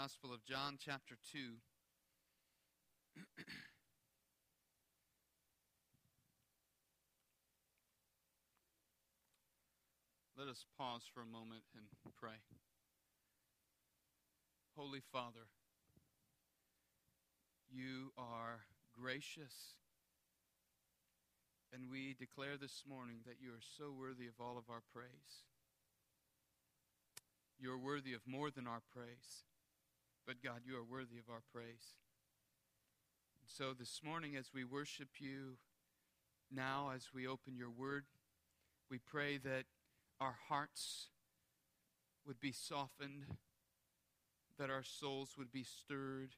Gospel of John, chapter 2. Let us pause for a moment and pray. Holy Father, you are gracious, and we declare this morning that you are so worthy of all of our praise. You are worthy of more than our praise. But God, you are worthy of our praise. And so this morning, as we worship you, now as we open your word, we pray that our hearts would be softened, that our souls would be stirred,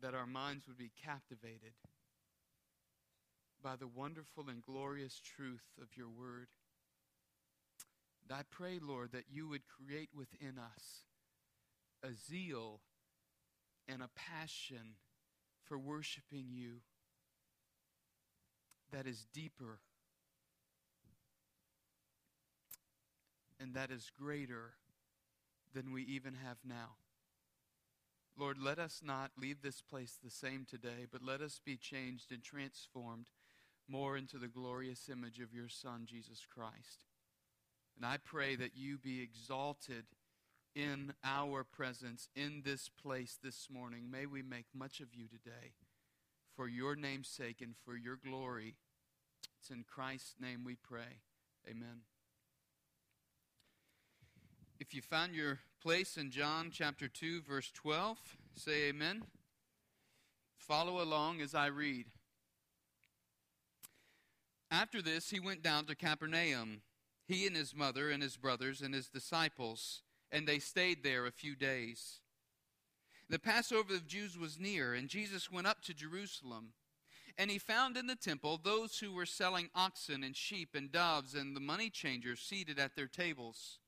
that our minds would be captivated by the wonderful and glorious truth of your word. And I pray, Lord, that you would create within us a zeal and a passion for worshiping you that is deeper and that is greater than we even have now. Lord, let us not leave this place the same today, but let us be changed and transformed more into the glorious image of your Son, Jesus Christ. And I pray that you be exalted in our presence in this place this morning. May we make much of you today for your name's sake and for your glory. It's in Christ's name we pray. Amen. If you found your place in John chapter 2, verse 12, say amen. Follow along as I read. After this, he went down to Capernaum, he and his mother and his brothers and his disciples and they stayed there a few days. The Passover of Jews was near, and Jesus went up to Jerusalem. And he found in the temple those who were selling oxen and sheep and doves and the money changers seated at their tables.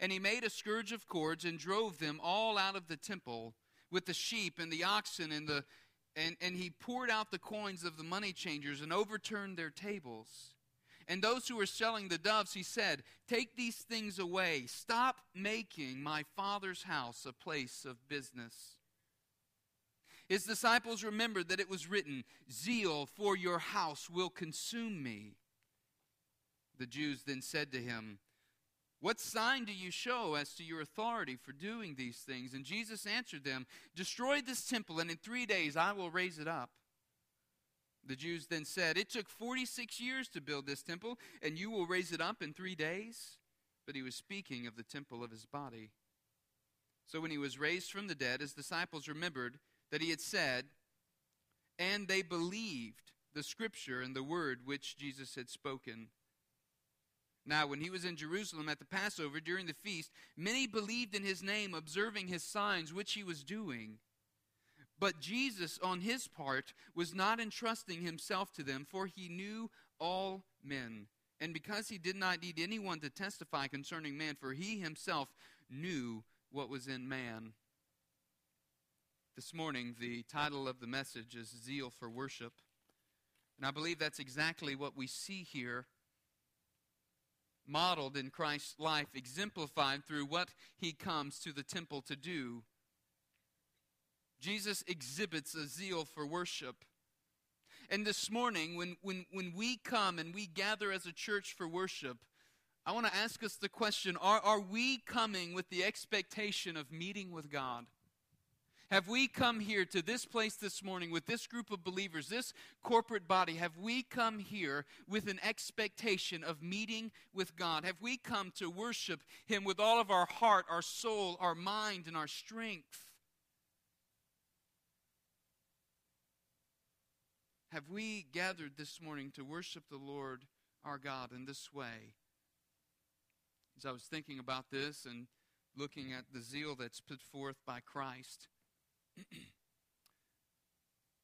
And he made a scourge of cords and drove them all out of the temple with the sheep and the oxen and the and, and he poured out the coins of the money changers and overturned their tables. And those who were selling the doves, he said, Take these things away. Stop making my father's house a place of business. His disciples remembered that it was written, Zeal for your house will consume me. The Jews then said to him, What sign do you show as to your authority for doing these things? And Jesus answered them, Destroy this temple, and in three days I will raise it up. The Jews then said, It took 46 years to build this temple, and you will raise it up in three days? But he was speaking of the temple of his body. So when he was raised from the dead, his disciples remembered that he had said, and they believed the scripture and the word which Jesus had spoken. Now, when he was in Jerusalem at the Passover during the feast, many believed in his name, observing his signs which he was doing. But Jesus, on his part, was not entrusting himself to them, for he knew all men. And because he did not need anyone to testify concerning man, for he himself knew what was in man. This morning, the title of the message is Zeal for Worship. And I believe that's exactly what we see here, modeled in Christ's life, exemplified through what he comes to the temple to do Jesus exhibits a zeal for worship. And this morning, when, when, when we come and we gather as a church for worship, I want to ask us the question are, are we coming with the expectation of meeting with God? Have we come here to this place this morning with this group of believers, this corporate body? Have we come here with an expectation of meeting with God? Have we come to worship Him with all of our heart, our soul, our mind, and our strength? Have we gathered this morning to worship the Lord our God in this way? As I was thinking about this and looking at the zeal that's put forth by Christ,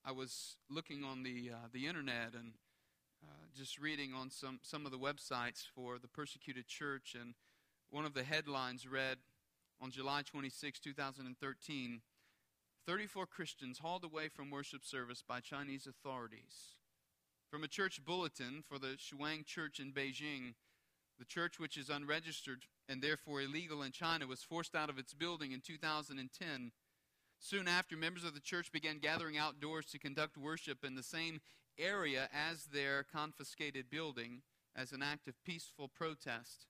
I was looking on the uh, the internet and uh, just reading on some some of the websites for the persecuted church, and one of the headlines read on July 26, 2013. 34 Christians hauled away from worship service by Chinese authorities. From a church bulletin for the Shouwang Church in Beijing, the church, which is unregistered and therefore illegal in China, was forced out of its building in 2010. Soon after, members of the church began gathering outdoors to conduct worship in the same area as their confiscated building as an act of peaceful protest.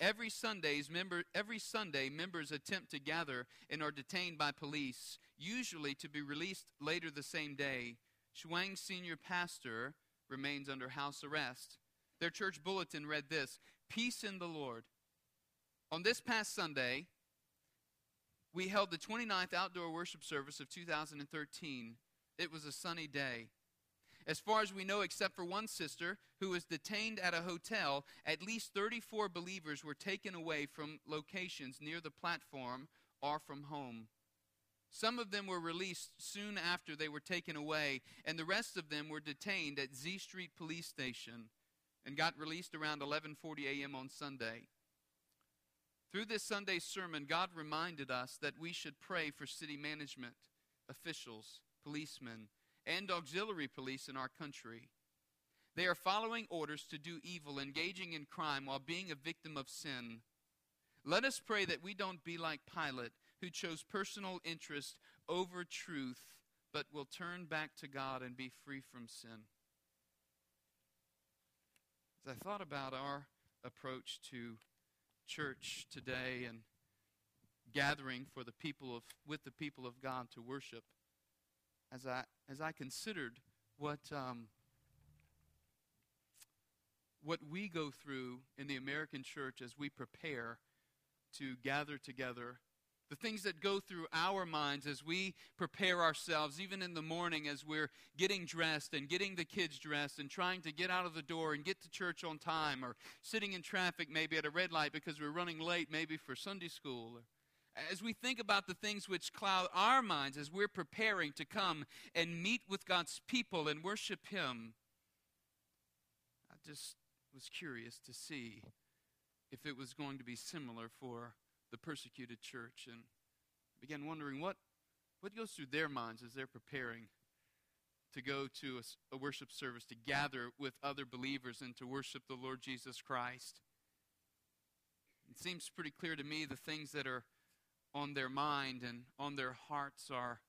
Every Sunday's member, every Sunday, members attempt to gather and are detained by police, usually to be released later the same day. Shouwang senior pastor remains under house arrest. Their church bulletin read this Peace in the Lord. On this past Sunday, we held the 29th outdoor worship service of 2013. It was a sunny day. As far as we know, except for one sister who was detained at a hotel, at least 34 believers were taken away from locations near the platform or from home. Some of them were released soon after they were taken away, and the rest of them were detained at Z Street Police Station and got released around 11:40 a.m. on Sunday. Through this Sunday sermon, God reminded us that we should pray for city management, officials, policemen, and auxiliary police in our country. They are following orders to do evil, engaging in crime while being a victim of sin. Let us pray that we don't be like Pilate, who chose personal interest over truth, but will turn back to God and be free from sin. As I thought about our approach to church today and gathering for the people of with the people of God to worship, as I as I considered what um, what we go through in the American church as we prepare to gather together, the things that go through our minds as we prepare ourselves, even in the morning as we're getting dressed and getting the kids dressed and trying to get out of the door and get to church on time, or sitting in traffic maybe at a red light because we're running late, maybe for Sunday school. Or, as we think about the things which cloud our minds as we're preparing to come and meet with God's people and worship Him, I just was curious to see if it was going to be similar for the persecuted church and began wondering what, what goes through their minds as they're preparing to go to a, a worship service, to gather with other believers and to worship the Lord Jesus Christ. It seems pretty clear to me the things that are on their mind and on their hearts are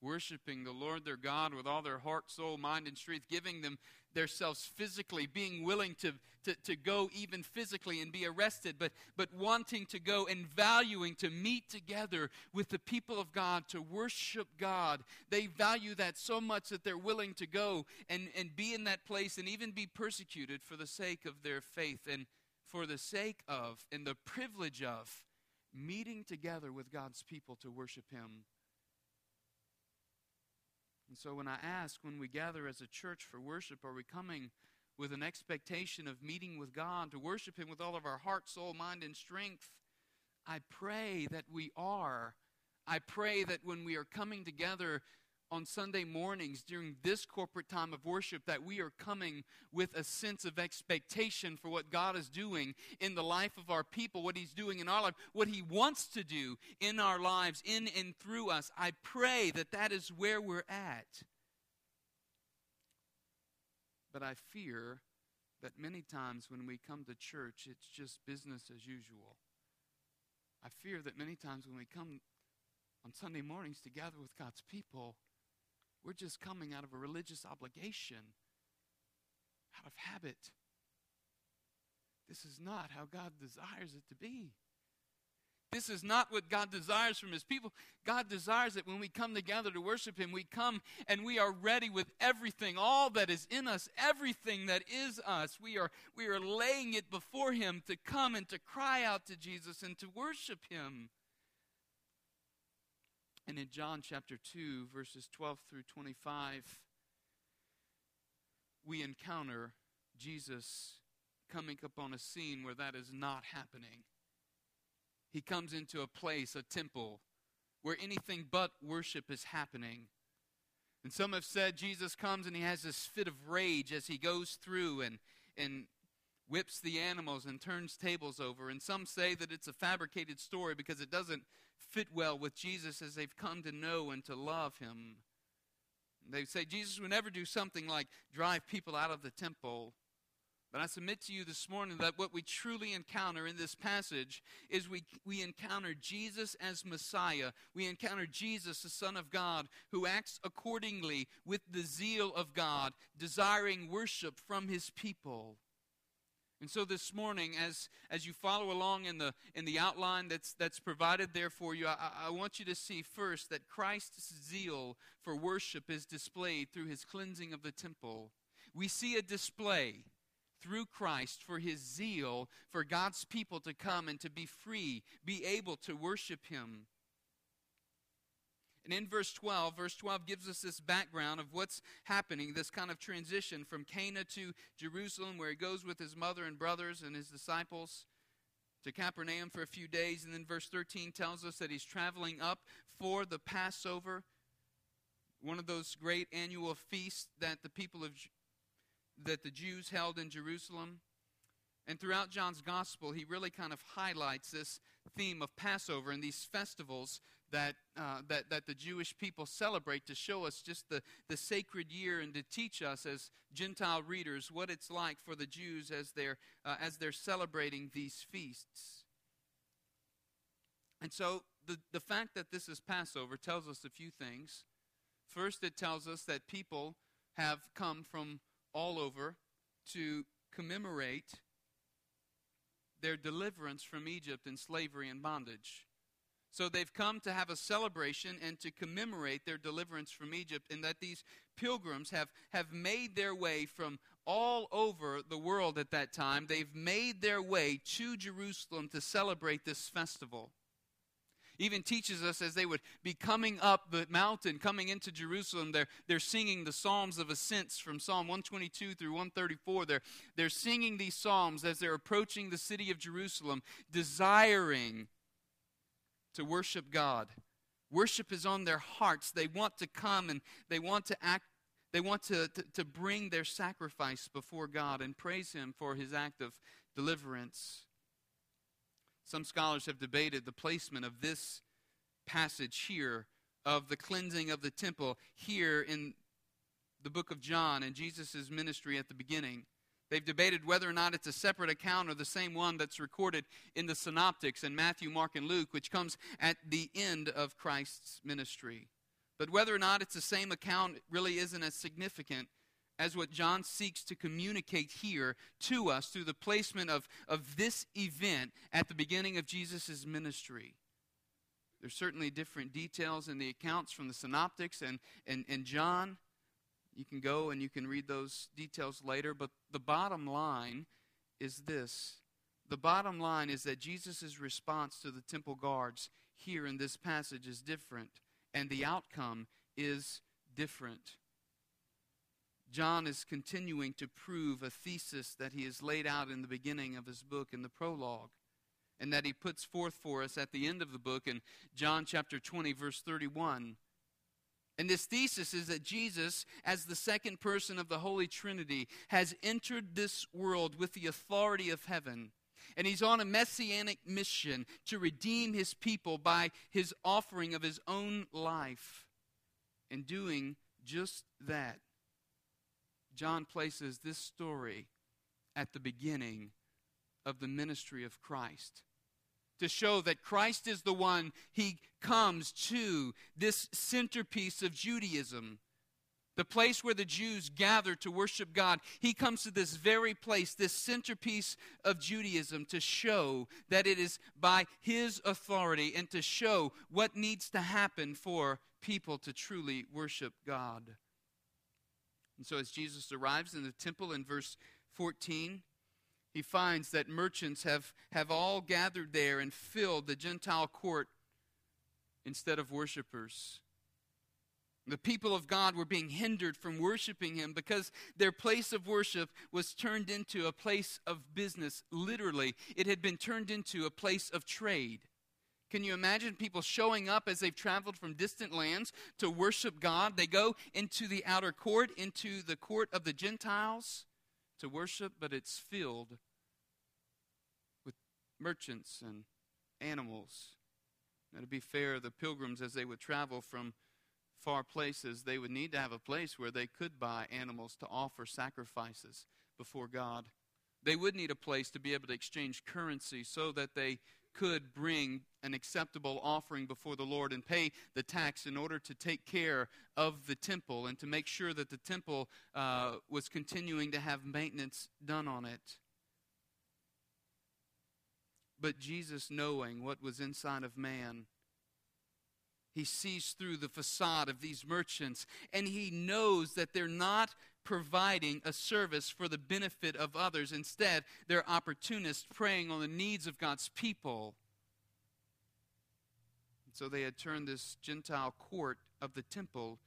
worshiping the Lord their God with all their heart, soul, mind, and strength, giving them themselves physically, being willing to, to, to go even physically and be arrested, but, but wanting to go and valuing to meet together with the people of God to worship God. They value that so much that they're willing to go and, and be in that place and even be persecuted for the sake of their faith and for the sake of and the privilege of meeting together with God's people to worship Him. And so when I ask, when we gather as a church for worship, are we coming with an expectation of meeting with God, to worship Him with all of our heart, soul, mind, and strength? I pray that we are. I pray that when we are coming together on Sunday mornings during this corporate time of worship that we are coming with a sense of expectation for what God is doing in the life of our people, what He's doing in our life, what He wants to do in our lives, in and through us. I pray that that is where we're at. But I fear that many times when we come to church, it's just business as usual. I fear that many times when we come on Sunday mornings to gather with God's people, we're just coming out of a religious obligation, out of habit. This is not how God desires it to be. This is not what God desires from His people. God desires that when we come together to worship Him, we come and we are ready with everything, all that is in us, everything that is us. We are, we are laying it before Him to come and to cry out to Jesus and to worship Him. And in John chapter 2, verses 12 through 25, we encounter Jesus coming upon a scene where that is not happening. He comes into a place, a temple, where anything but worship is happening. And some have said Jesus comes and he has this fit of rage as he goes through and, and whips the animals and turns tables over. And some say that it's a fabricated story because it doesn't fit well with Jesus as they've come to know and to love him. They say Jesus would never do something like drive people out of the temple But I submit to you this morning that what we truly encounter in this passage is we, we encounter Jesus as Messiah. We encounter Jesus, the Son of God, who acts accordingly with the zeal of God, desiring worship from his people. And so this morning, as, as you follow along in the, in the outline that's, that's provided there for you, I, I want you to see first that Christ's zeal for worship is displayed through his cleansing of the temple. We see a display through Christ for his zeal for God's people to come and to be free, be able to worship him. And in verse 12, verse 12 gives us this background of what's happening, this kind of transition from Cana to Jerusalem, where he goes with his mother and brothers and his disciples to Capernaum for a few days. And then verse 13 tells us that he's traveling up for the Passover, one of those great annual feasts that the people of that the Jews held in Jerusalem. And throughout John's gospel, he really kind of highlights this theme of Passover and these festivals that, uh, that, that the Jewish people celebrate to show us just the, the sacred year and to teach us as Gentile readers what it's like for the Jews as they're, uh, as they're celebrating these feasts. And so the, the fact that this is Passover tells us a few things. First, it tells us that people have come from all over to commemorate their deliverance from Egypt and slavery and bondage. So they've come to have a celebration and to commemorate their deliverance from Egypt, and that these pilgrims have, have made their way from all over the world at that time. They've made their way to Jerusalem to celebrate this festival even teaches us as they would be coming up the mountain, coming into Jerusalem, they're, they're singing the Psalms of Ascents from Psalm 122 through 134. They're, they're singing these Psalms as they're approaching the city of Jerusalem, desiring to worship God. Worship is on their hearts. They want to come and they want to act they want to, to, to, bring their sacrifice before God and praise Him for His act of deliverance. Some scholars have debated the placement of this passage here of the cleansing of the temple here in the book of John and Jesus' ministry at the beginning. They've debated whether or not it's a separate account or the same one that's recorded in the synoptics in Matthew, Mark, and Luke, which comes at the end of Christ's ministry. But whether or not it's the same account really isn't as significant as what John seeks to communicate here to us through the placement of, of this event at the beginning of Jesus' ministry. There's certainly different details in the accounts from the synoptics and, and, and John. You can go and you can read those details later, but the bottom line is this. The bottom line is that Jesus' response to the temple guards here in this passage is different, and the outcome is different. John is continuing to prove a thesis that he has laid out in the beginning of his book in the prologue and that he puts forth for us at the end of the book in John chapter 20 verse 31. And this thesis is that Jesus, as the second person of the Holy Trinity, has entered this world with the authority of heaven. And he's on a messianic mission to redeem his people by his offering of his own life. And doing just that. John places this story at the beginning of the ministry of Christ to show that Christ is the one he comes to, this centerpiece of Judaism, the place where the Jews gather to worship God. He comes to this very place, this centerpiece of Judaism, to show that it is by his authority and to show what needs to happen for people to truly worship God. And so, as Jesus arrives in the temple in verse 14, he finds that merchants have, have all gathered there and filled the Gentile court instead of worshipers. The people of God were being hindered from worshiping Him because their place of worship was turned into a place of business. Literally, it had been turned into a place of trade. Can you imagine people showing up as they've traveled from distant lands to worship God? They go into the outer court, into the court of the Gentiles to worship, but it's filled merchants and animals. Now, to be fair, the pilgrims, as they would travel from far places, they would need to have a place where they could buy animals to offer sacrifices before God. They would need a place to be able to exchange currency so that they could bring an acceptable offering before the Lord and pay the tax in order to take care of the temple and to make sure that the temple uh, was continuing to have maintenance done on it. But Jesus, knowing what was inside of man, he sees through the facade of these merchants and he knows that they're not providing a service for the benefit of others. Instead, they're opportunists preying on the needs of God's people. so they had turned this Gentile court of the temple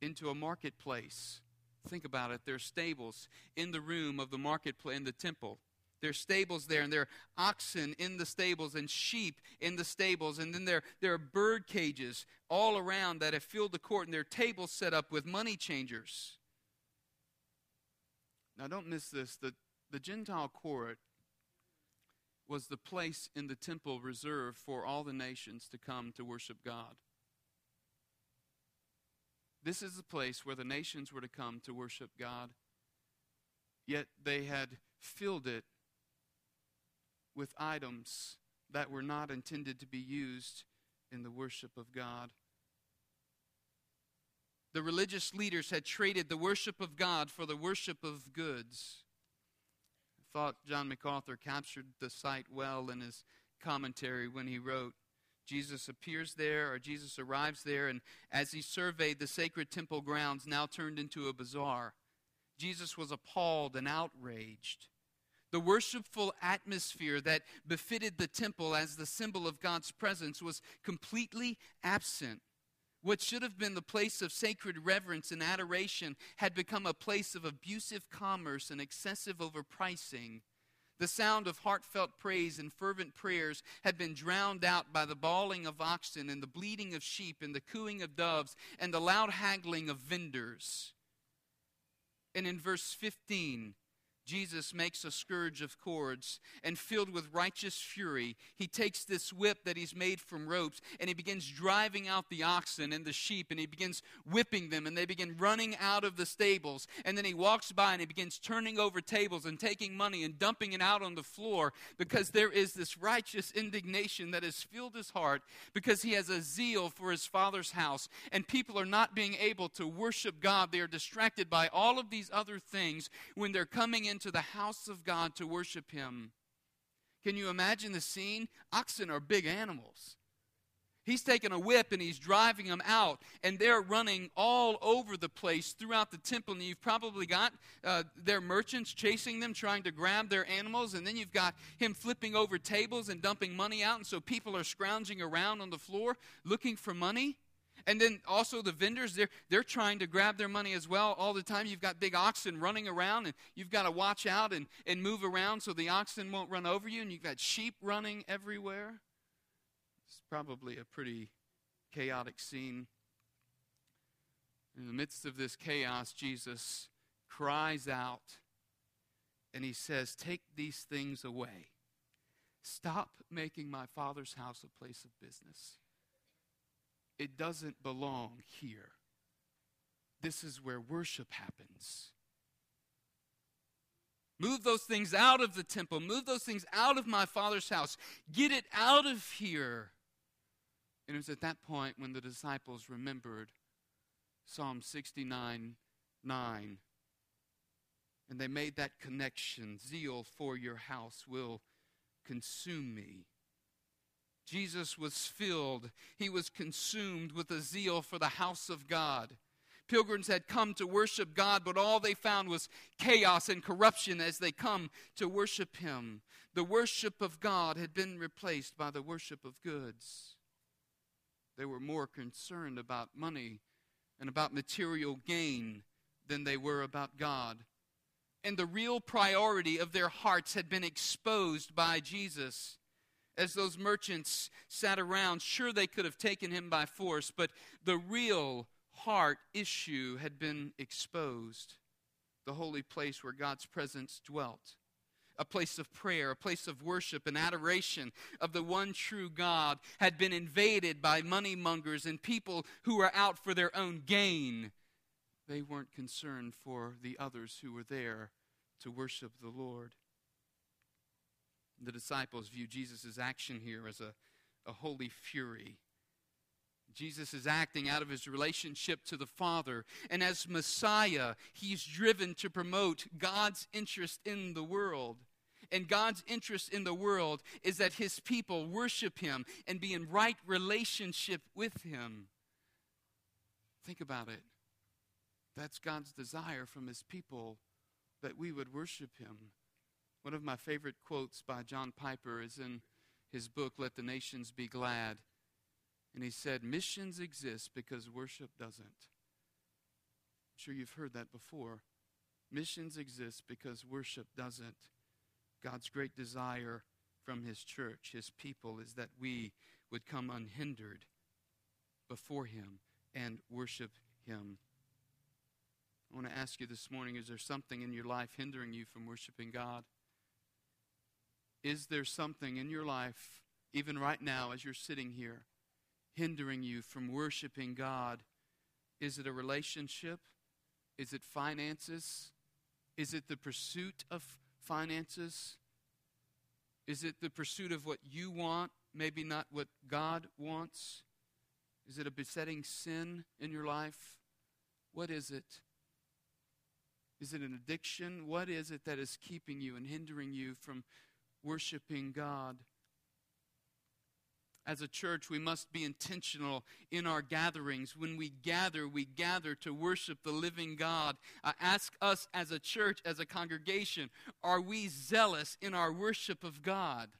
into a marketplace. Think about it. There's stables in the room of the marketplace in the temple. There's stables there, and there are oxen in the stables, and sheep in the stables, and then there, there are bird cages all around that have filled the court, and there are tables set up with money changers. Now, don't miss this. The, the Gentile court was the place in the temple reserved for all the nations to come to worship God. This is the place where the nations were to come to worship God. Yet they had filled it with items that were not intended to be used in the worship of God. The religious leaders had traded the worship of God for the worship of goods. I thought John MacArthur captured the sight well in his commentary when he wrote Jesus appears there, or Jesus arrives there, and as he surveyed the sacred temple grounds, now turned into a bazaar, Jesus was appalled and outraged. The worshipful atmosphere that befitted the temple as the symbol of God's presence was completely absent. What should have been the place of sacred reverence and adoration had become a place of abusive commerce and excessive overpricing. The sound of heartfelt praise and fervent prayers had been drowned out by the bawling of oxen and the bleating of sheep and the cooing of doves and the loud haggling of vendors. And in verse 15, Jesus makes a scourge of cords, and filled with righteous fury, he takes this whip that he's made from ropes, and he begins driving out the oxen and the sheep, and he begins whipping them, and they begin running out of the stables. And then he walks by and he begins turning over tables and taking money and dumping it out on the floor because there is this righteous indignation that has filled his heart because he has a zeal for his father's house, and people are not being able to worship God. They are distracted by all of these other things when they're coming in into the house of God to worship Him. Can you imagine the scene? Oxen are big animals. He's taking a whip and he's driving them out, and they're running all over the place throughout the temple. And you've probably got uh, their merchants chasing them, trying to grab their animals, and then you've got him flipping over tables and dumping money out, and so people are scrounging around on the floor looking for money. And then also the vendors, they're, they're trying to grab their money as well all the time. You've got big oxen running around, and you've got to watch out and, and move around so the oxen won't run over you, and you've got sheep running everywhere. It's probably a pretty chaotic scene. In the midst of this chaos, Jesus cries out and he says, Take these things away. Stop making my father's house a place of business it doesn't belong here. This is where worship happens. Move those things out of the temple. Move those things out of my father's house. Get it out of here. And it was at that point when the disciples remembered Psalm 69 9. And they made that connection. Zeal for your house will consume me. Jesus was filled, he was consumed with a zeal for the house of God. Pilgrims had come to worship God, but all they found was chaos and corruption as they come to worship Him. The worship of God had been replaced by the worship of goods. They were more concerned about money and about material gain than they were about God. And the real priority of their hearts had been exposed by Jesus as those merchants sat around, sure they could have taken him by force, but the real heart issue had been exposed. The holy place where God's presence dwelt. A place of prayer, a place of worship and adoration of the one true God had been invaded by money mongers and people who were out for their own gain. They weren't concerned for the others who were there to worship the Lord. The disciples view Jesus' action here as a, a holy fury. Jesus is acting out of his relationship to the Father. And as Messiah, he's driven to promote God's interest in the world. And God's interest in the world is that his people worship him and be in right relationship with him. Think about it. That's God's desire from his people that we would worship him. One of my favorite quotes by John Piper is in his book, Let the Nations Be Glad. And he said, Missions exist because worship doesn't. I'm sure you've heard that before. Missions exist because worship doesn't. God's great desire from his church, his people, is that we would come unhindered before him and worship him. I want to ask you this morning is there something in your life hindering you from worshiping God? Is there something in your life, even right now as you're sitting here, hindering you from worshiping God? Is it a relationship? Is it finances? Is it the pursuit of finances? Is it the pursuit of what you want, maybe not what God wants? Is it a besetting sin in your life? What is it? Is it an addiction? What is it that is keeping you and hindering you from worshiping God? As a church, we must be intentional in our gatherings. When we gather, we gather to worship the living God. I ask us as a church, as a congregation, are we zealous in our worship of God?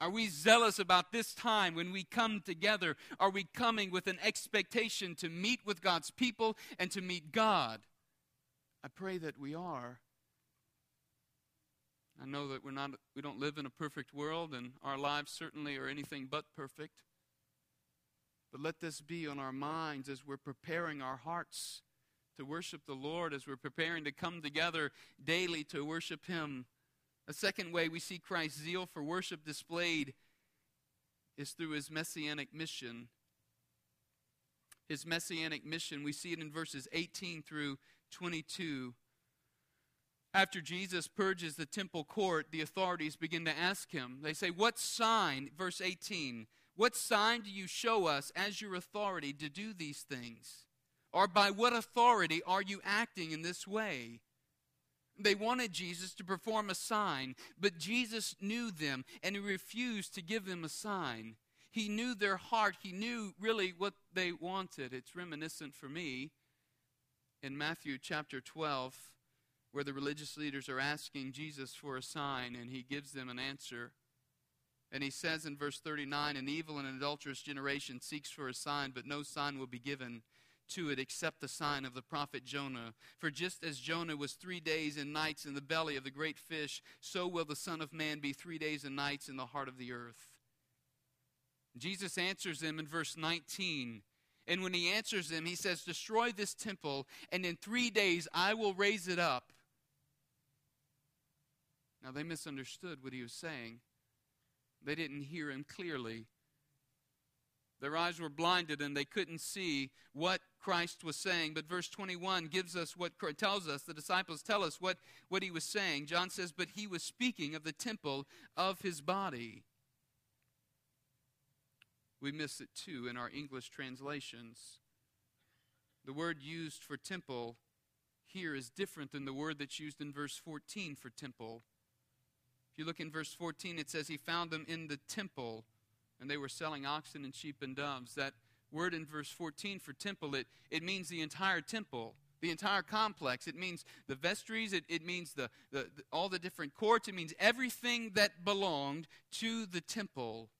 Are we zealous about this time when we come together? Are we coming with an expectation to meet with God's people and to meet God? I pray that we are. I know that we're not, we don't live in a perfect world, and our lives certainly are anything but perfect. But let this be on our minds as we're preparing our hearts to worship the Lord, as we're preparing to come together daily to worship Him. A second way we see Christ's zeal for worship displayed is through His messianic mission. His messianic mission, we see it in verses 18 through 22. After Jesus purges the temple court, the authorities begin to ask him. They say, What sign, verse 18, what sign do you show us as your authority to do these things? Or by what authority are you acting in this way? They wanted Jesus to perform a sign, but Jesus knew them and he refused to give them a sign. He knew their heart, he knew really what they wanted. It's reminiscent for me in Matthew chapter 12 where the religious leaders are asking Jesus for a sign, and he gives them an answer. And he says in verse 39 An evil and adulterous generation seeks for a sign, but no sign will be given to it except the sign of the prophet Jonah. For just as Jonah was three days and nights in the belly of the great fish, so will the Son of Man be three days and nights in the heart of the earth. Jesus answers them in verse 19. And when he answers them, he says, Destroy this temple, and in three days I will raise it up. Now, they misunderstood what he was saying, they didn't hear him clearly. Their eyes were blinded and they couldn't see what Christ was saying. But verse 21 gives us what tells us, the disciples tell us what, what he was saying. John says, But he was speaking of the temple of his body. We miss it too in our English translations. The word used for temple here is different than the word that's used in verse 14 for temple. If you look in verse 14, it says, He found them in the temple, and they were selling oxen and sheep and doves. That word in verse 14 for temple, it, it means the entire temple, the entire complex. It means the vestries, it, it means the, the, the, all the different courts, it means everything that belonged to the temple.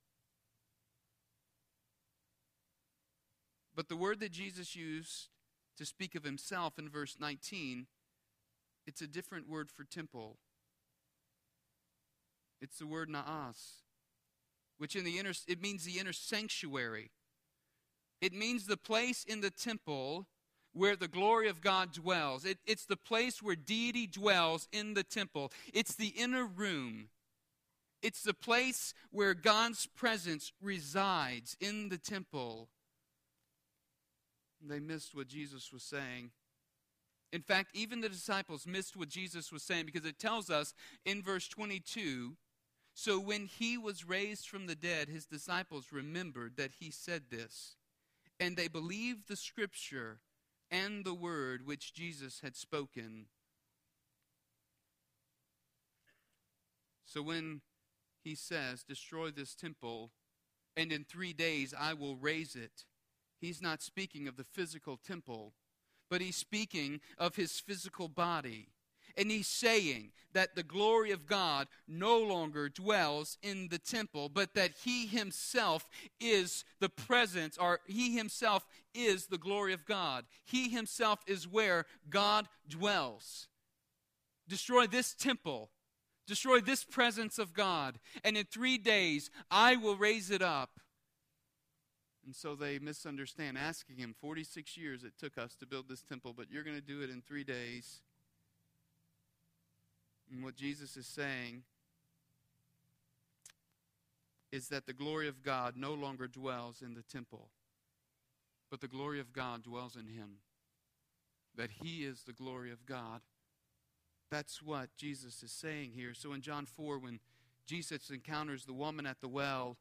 But the word that Jesus used to speak of himself in verse 19, it's a different word for temple. It's the word naos, which in the inner it means the inner sanctuary. It means the place in the temple where the glory of God dwells. It, it's the place where deity dwells in the temple. It's the inner room. It's the place where God's presence resides in the temple. They missed what Jesus was saying. In fact, even the disciples missed what Jesus was saying because it tells us in verse 22 So when he was raised from the dead, his disciples remembered that he said this, and they believed the scripture and the word which Jesus had spoken. So when he says, Destroy this temple, and in three days I will raise it, he's not speaking of the physical temple, but he's speaking of his physical body. And he's saying that the glory of God no longer dwells in the temple, but that he himself is the presence, or he himself is the glory of God. He himself is where God dwells. Destroy this temple, destroy this presence of God, and in three days I will raise it up. And so they misunderstand, asking him, 46 years it took us to build this temple, but you're going to do it in three days. And what Jesus is saying is that the glory of God no longer dwells in the temple, but the glory of God dwells in him. That he is the glory of God. That's what Jesus is saying here. So in John 4, when Jesus encounters the woman at the well,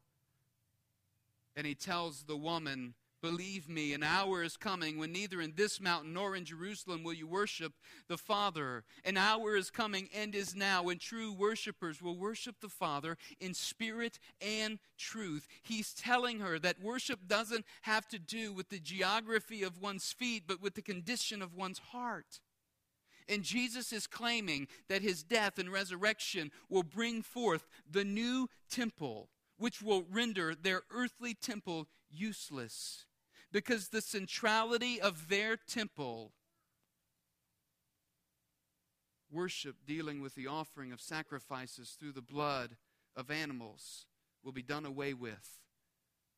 and he tells the woman, Believe me, an hour is coming when neither in this mountain nor in Jerusalem will you worship the Father. An hour is coming and is now when true worshipers will worship the Father in spirit and truth. He's telling her that worship doesn't have to do with the geography of one's feet, but with the condition of one's heart. And Jesus is claiming that his death and resurrection will bring forth the new temple, which will render their earthly temple useless because the centrality of their temple, worship dealing with the offering of sacrifices through the blood of animals, will be done away with.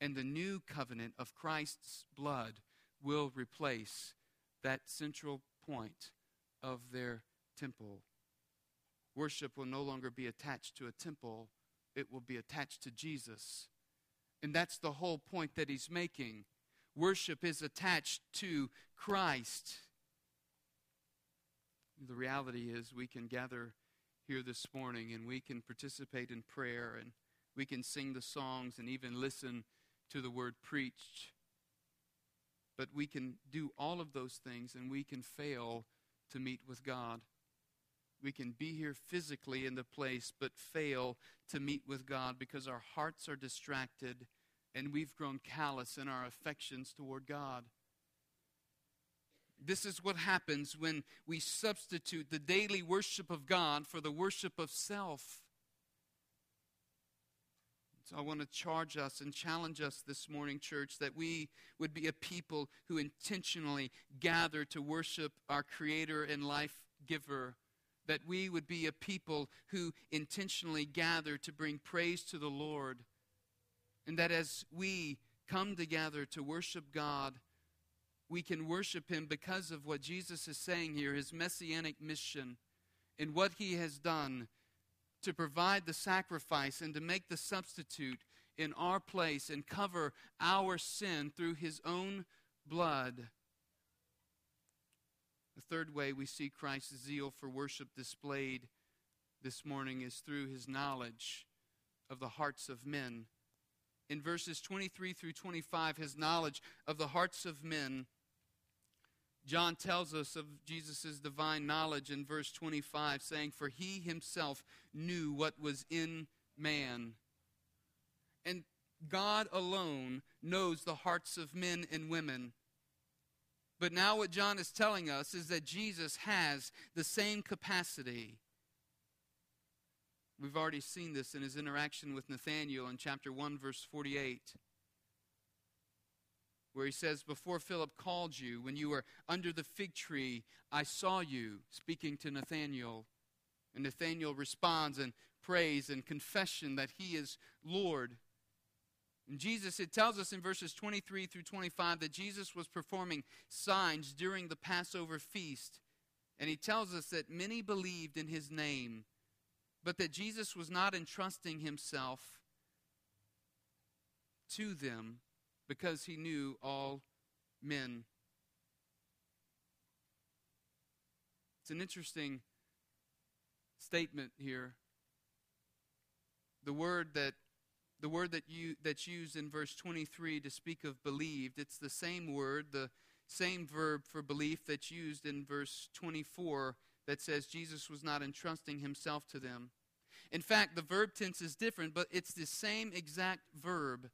And the new covenant of Christ's blood will replace that central point of their temple. Worship will no longer be attached to a temple, it will be attached to Jesus. And that's the whole point that he's making worship is attached to Christ. The reality is, we can gather here this morning and we can participate in prayer and we can sing the songs and even listen to the word preached. But we can do all of those things and we can fail to meet with God. We can be here physically in the place, but fail to meet with God because our hearts are distracted and we've grown callous in our affections toward God. This is what happens when we substitute the daily worship of God for the worship of self. So I want to charge us and challenge us this morning, church, that we would be a people who intentionally gather to worship our Creator and life giver. That we would be a people who intentionally gather to bring praise to the Lord and that as we come together to worship God, we can worship Him because of what Jesus is saying here, His messianic mission, and what He has done to provide the sacrifice and to make the substitute in our place and cover our sin through His own blood. The third way we see Christ's zeal for worship displayed this morning is through his knowledge of the hearts of men in verses 23 through 25 his knowledge of the hearts of men. John tells us of Jesus' divine knowledge in verse 25, saying, For he himself knew what was in man. And God alone knows the hearts of men and women. But now, what John is telling us is that Jesus has the same capacity We've already seen this in his interaction with Nathanael in chapter 1, verse 48, where he says, Before Philip called you, when you were under the fig tree, I saw you, speaking to Nathanael. And Nathanael responds and prays and confession that he is Lord. And Jesus, it tells us in verses 23 through 25 that Jesus was performing signs during the Passover feast. And he tells us that many believed in his name but that Jesus was not entrusting himself to them because he knew all men. It's an interesting statement here. The word that the word that you that's used in verse 23 to speak of believed, it's the same word, the same verb for belief that's used in verse 24 that says Jesus was not entrusting himself to them. In fact, the verb tense is different, but it's the same exact verb.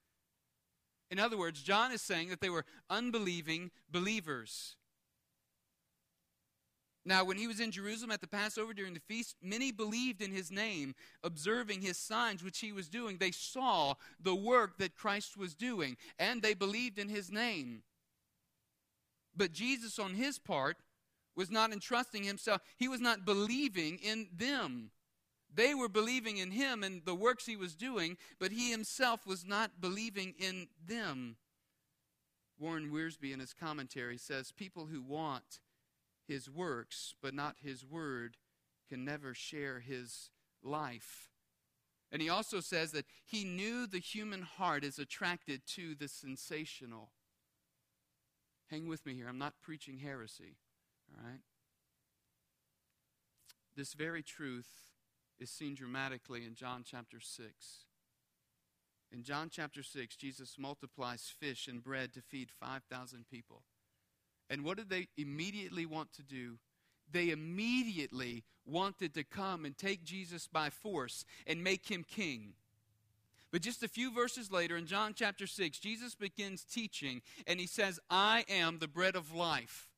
In other words, John is saying that they were unbelieving believers. Now, when he was in Jerusalem at the Passover during the feast, many believed in his name, observing his signs which he was doing. They saw the work that Christ was doing, and they believed in his name. But Jesus, on his part, was not entrusting himself, he was not believing in them. They were believing in him and the works he was doing, but he himself was not believing in them. Warren Wiersbe, in his commentary, says people who want his works but not his word can never share his life. And he also says that he knew the human heart is attracted to the sensational. Hang with me here. I'm not preaching heresy. All right? This very truth is seen dramatically in John chapter 6. In John chapter 6, Jesus multiplies fish and bread to feed 5,000 people. And what did they immediately want to do? They immediately wanted to come and take Jesus by force and make him king. But just a few verses later, in John chapter 6, Jesus begins teaching, and he says, I am the bread of life.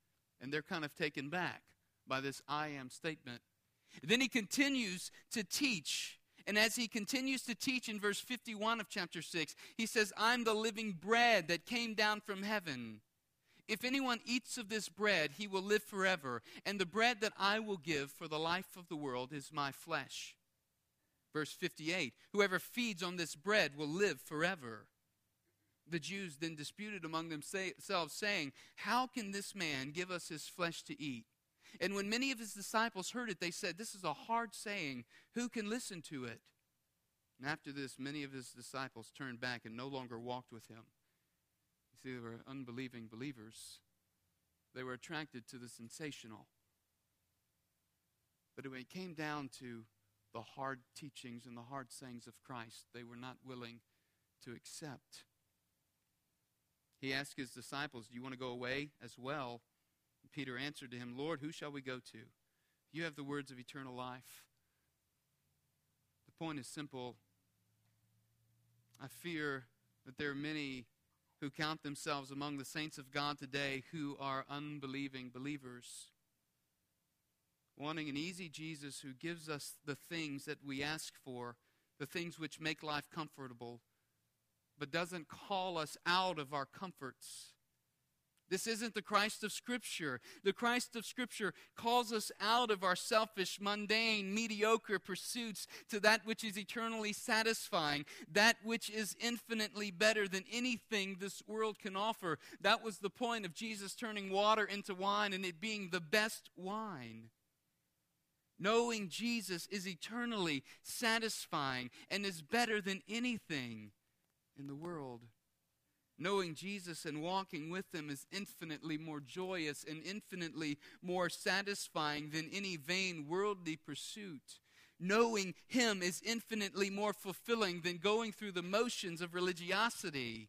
And they're kind of taken back by this I am statement. Then he continues to teach. And as he continues to teach in verse 51 of chapter 6, he says, I'm the living bread that came down from heaven. If anyone eats of this bread, he will live forever. And the bread that I will give for the life of the world is my flesh. Verse 58 Whoever feeds on this bread will live forever. The Jews then disputed among themselves, saying, How can this man give us his flesh to eat? And when many of his disciples heard it, they said, This is a hard saying. Who can listen to it? And after this, many of his disciples turned back and no longer walked with him. You see, they were unbelieving believers. They were attracted to the sensational. But when it came down to the hard teachings and the hard sayings of Christ, they were not willing to accept. He asked his disciples, Do you want to go away as well? And Peter answered to him, Lord, who shall we go to? You have the words of eternal life. The point is simple. I fear that there are many who count themselves among the saints of God today who are unbelieving believers wanting an easy Jesus who gives us the things that we ask for, the things which make life comfortable, but doesn't call us out of our comforts. This isn't the Christ of Scripture. The Christ of Scripture calls us out of our selfish, mundane, mediocre pursuits to that which is eternally satisfying, that which is infinitely better than anything this world can offer. That was the point of Jesus turning water into wine and it being the best wine. Knowing Jesus is eternally satisfying and is better than anything in the world. Knowing Jesus and walking with Him is infinitely more joyous and infinitely more satisfying than any vain worldly pursuit. Knowing Him is infinitely more fulfilling than going through the motions of religiosity.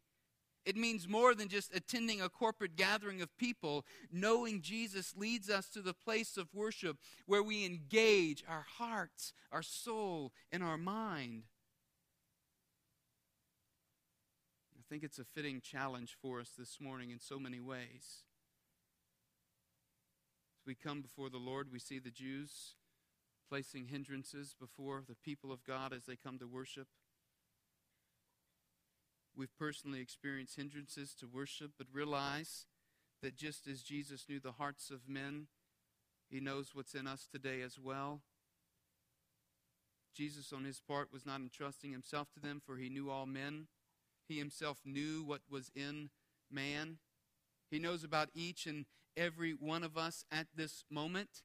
It means more than just attending a corporate gathering of people. Knowing Jesus leads us to the place of worship where we engage our hearts, our soul, and our mind. I think it's a fitting challenge for us this morning in so many ways. As we come before the Lord, we see the Jews placing hindrances before the people of God as they come to worship. We've personally experienced hindrances to worship, but realize that just as Jesus knew the hearts of men, he knows what's in us today as well. Jesus, on his part, was not entrusting himself to them, for he knew all men. He himself knew what was in man. He knows about each and every one of us at this moment.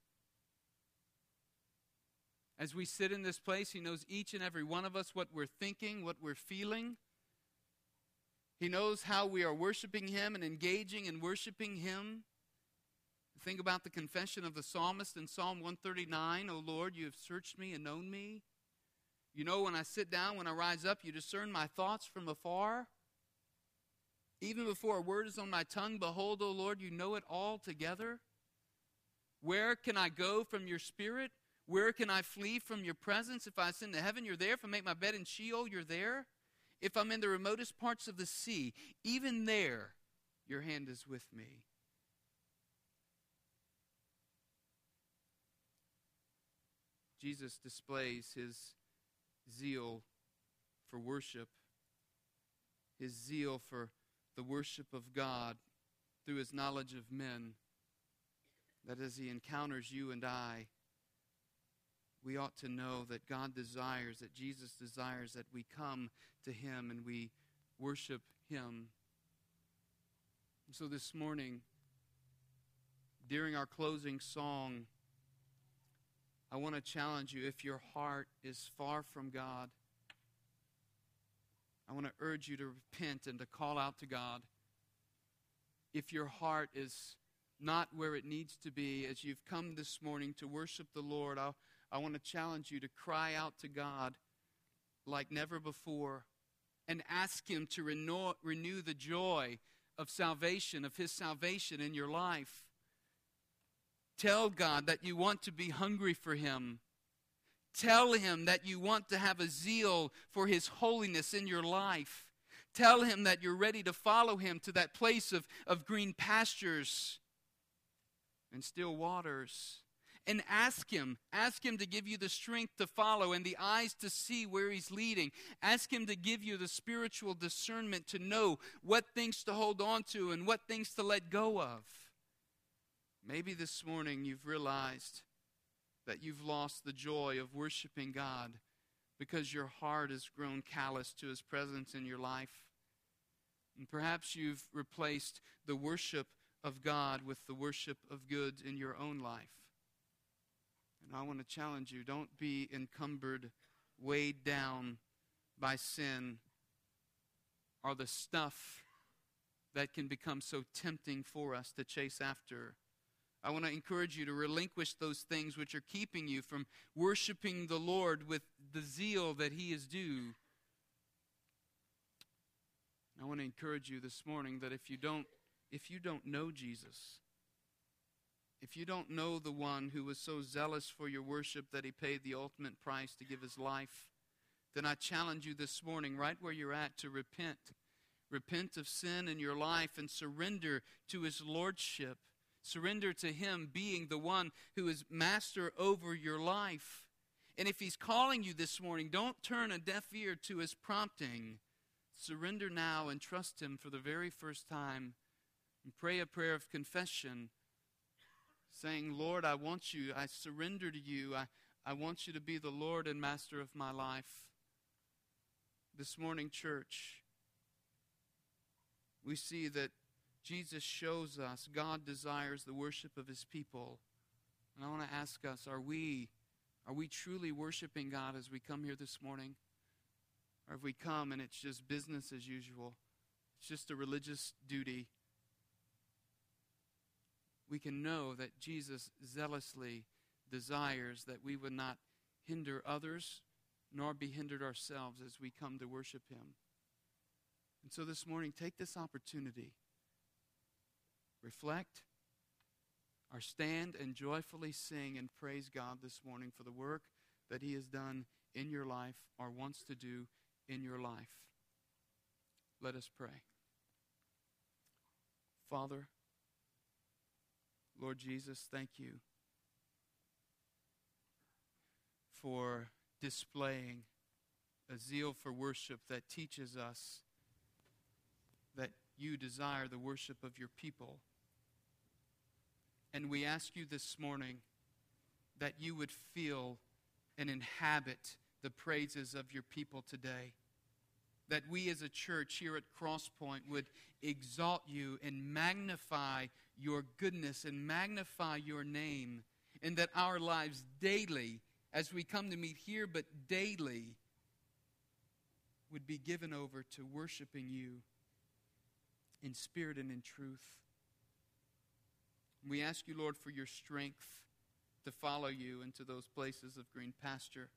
As we sit in this place, He knows each and every one of us what we're thinking, what we're feeling. He knows how we are worshiping Him and engaging in worshiping Him. Think about the confession of the psalmist in Psalm 139 O Lord, you have searched me and known me. You know, when I sit down, when I rise up, you discern my thoughts from afar. Even before a word is on my tongue, behold, O Lord, you know it all together. Where can I go from your spirit? Where can I flee from your presence? If I ascend to heaven, you're there. If I make my bed in Sheol, you're there. If I'm in the remotest parts of the sea, even there, your hand is with me. Jesus displays his zeal for worship, his zeal for the worship of God through his knowledge of men, that as he encounters you and I, we ought to know that God desires, that Jesus desires that we come to him and we worship him. So this morning, during our closing song, I want to challenge you if your heart is far from God I want to urge you to repent and to call out to God. If your heart is not where it needs to be as you've come this morning to worship the Lord, I, I want to challenge you to cry out to God like never before and ask Him to renew, renew the joy of salvation, of His salvation in your life. Tell God that you want to be hungry for Him Tell him that you want to have a zeal for his holiness in your life. Tell him that you're ready to follow him to that place of, of green pastures and still waters. And ask him, ask him to give you the strength to follow and the eyes to see where he's leading. Ask him to give you the spiritual discernment to know what things to hold on to and what things to let go of. Maybe this morning you've realized that you've lost the joy of worshiping God because your heart has grown callous to His presence in your life. And perhaps you've replaced the worship of God with the worship of goods in your own life. And I want to challenge you don't be encumbered, weighed down by sin or the stuff that can become so tempting for us to chase after I want to encourage you to relinquish those things which are keeping you from worshiping the Lord with the zeal that He is due. I want to encourage you this morning that if you don't if you don't know Jesus, if you don't know the one who was so zealous for your worship that he paid the ultimate price to give his life, then I challenge you this morning, right where you're at, to repent. Repent of sin in your life and surrender to his lordship. Surrender to Him being the one who is master over your life. And if He's calling you this morning, don't turn a deaf ear to His prompting. Surrender now and trust Him for the very first time. And pray a prayer of confession, saying, Lord, I want you. I surrender to you. I, I want you to be the Lord and master of my life. This morning, church, we see that Jesus shows us God desires the worship of his people. And I want to ask us, are we are we truly worshiping God as we come here this morning? Or have we come and it's just business as usual? It's just a religious duty. We can know that Jesus zealously desires that we would not hinder others nor be hindered ourselves as we come to worship Him. And so this morning, take this opportunity reflect, or stand and joyfully sing and praise God this morning for the work that He has done in your life or wants to do in your life. Let us pray. Father, Lord Jesus, thank you for displaying a zeal for worship that teaches us that you desire the worship of your people. And we ask you this morning that you would feel and inhabit the praises of your people today. That we as a church here at Crosspoint would exalt you and magnify your goodness and magnify your name. And that our lives daily, as we come to meet here, but daily, would be given over to worshiping you in spirit and in truth. We ask you, Lord, for your strength to follow you into those places of green pasture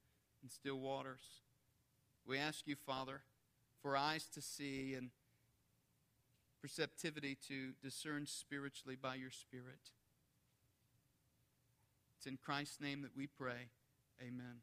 and still waters. We ask you, Father, for eyes to see and perceptivity to discern spiritually by your Spirit. It's in Christ's name that we pray. Amen.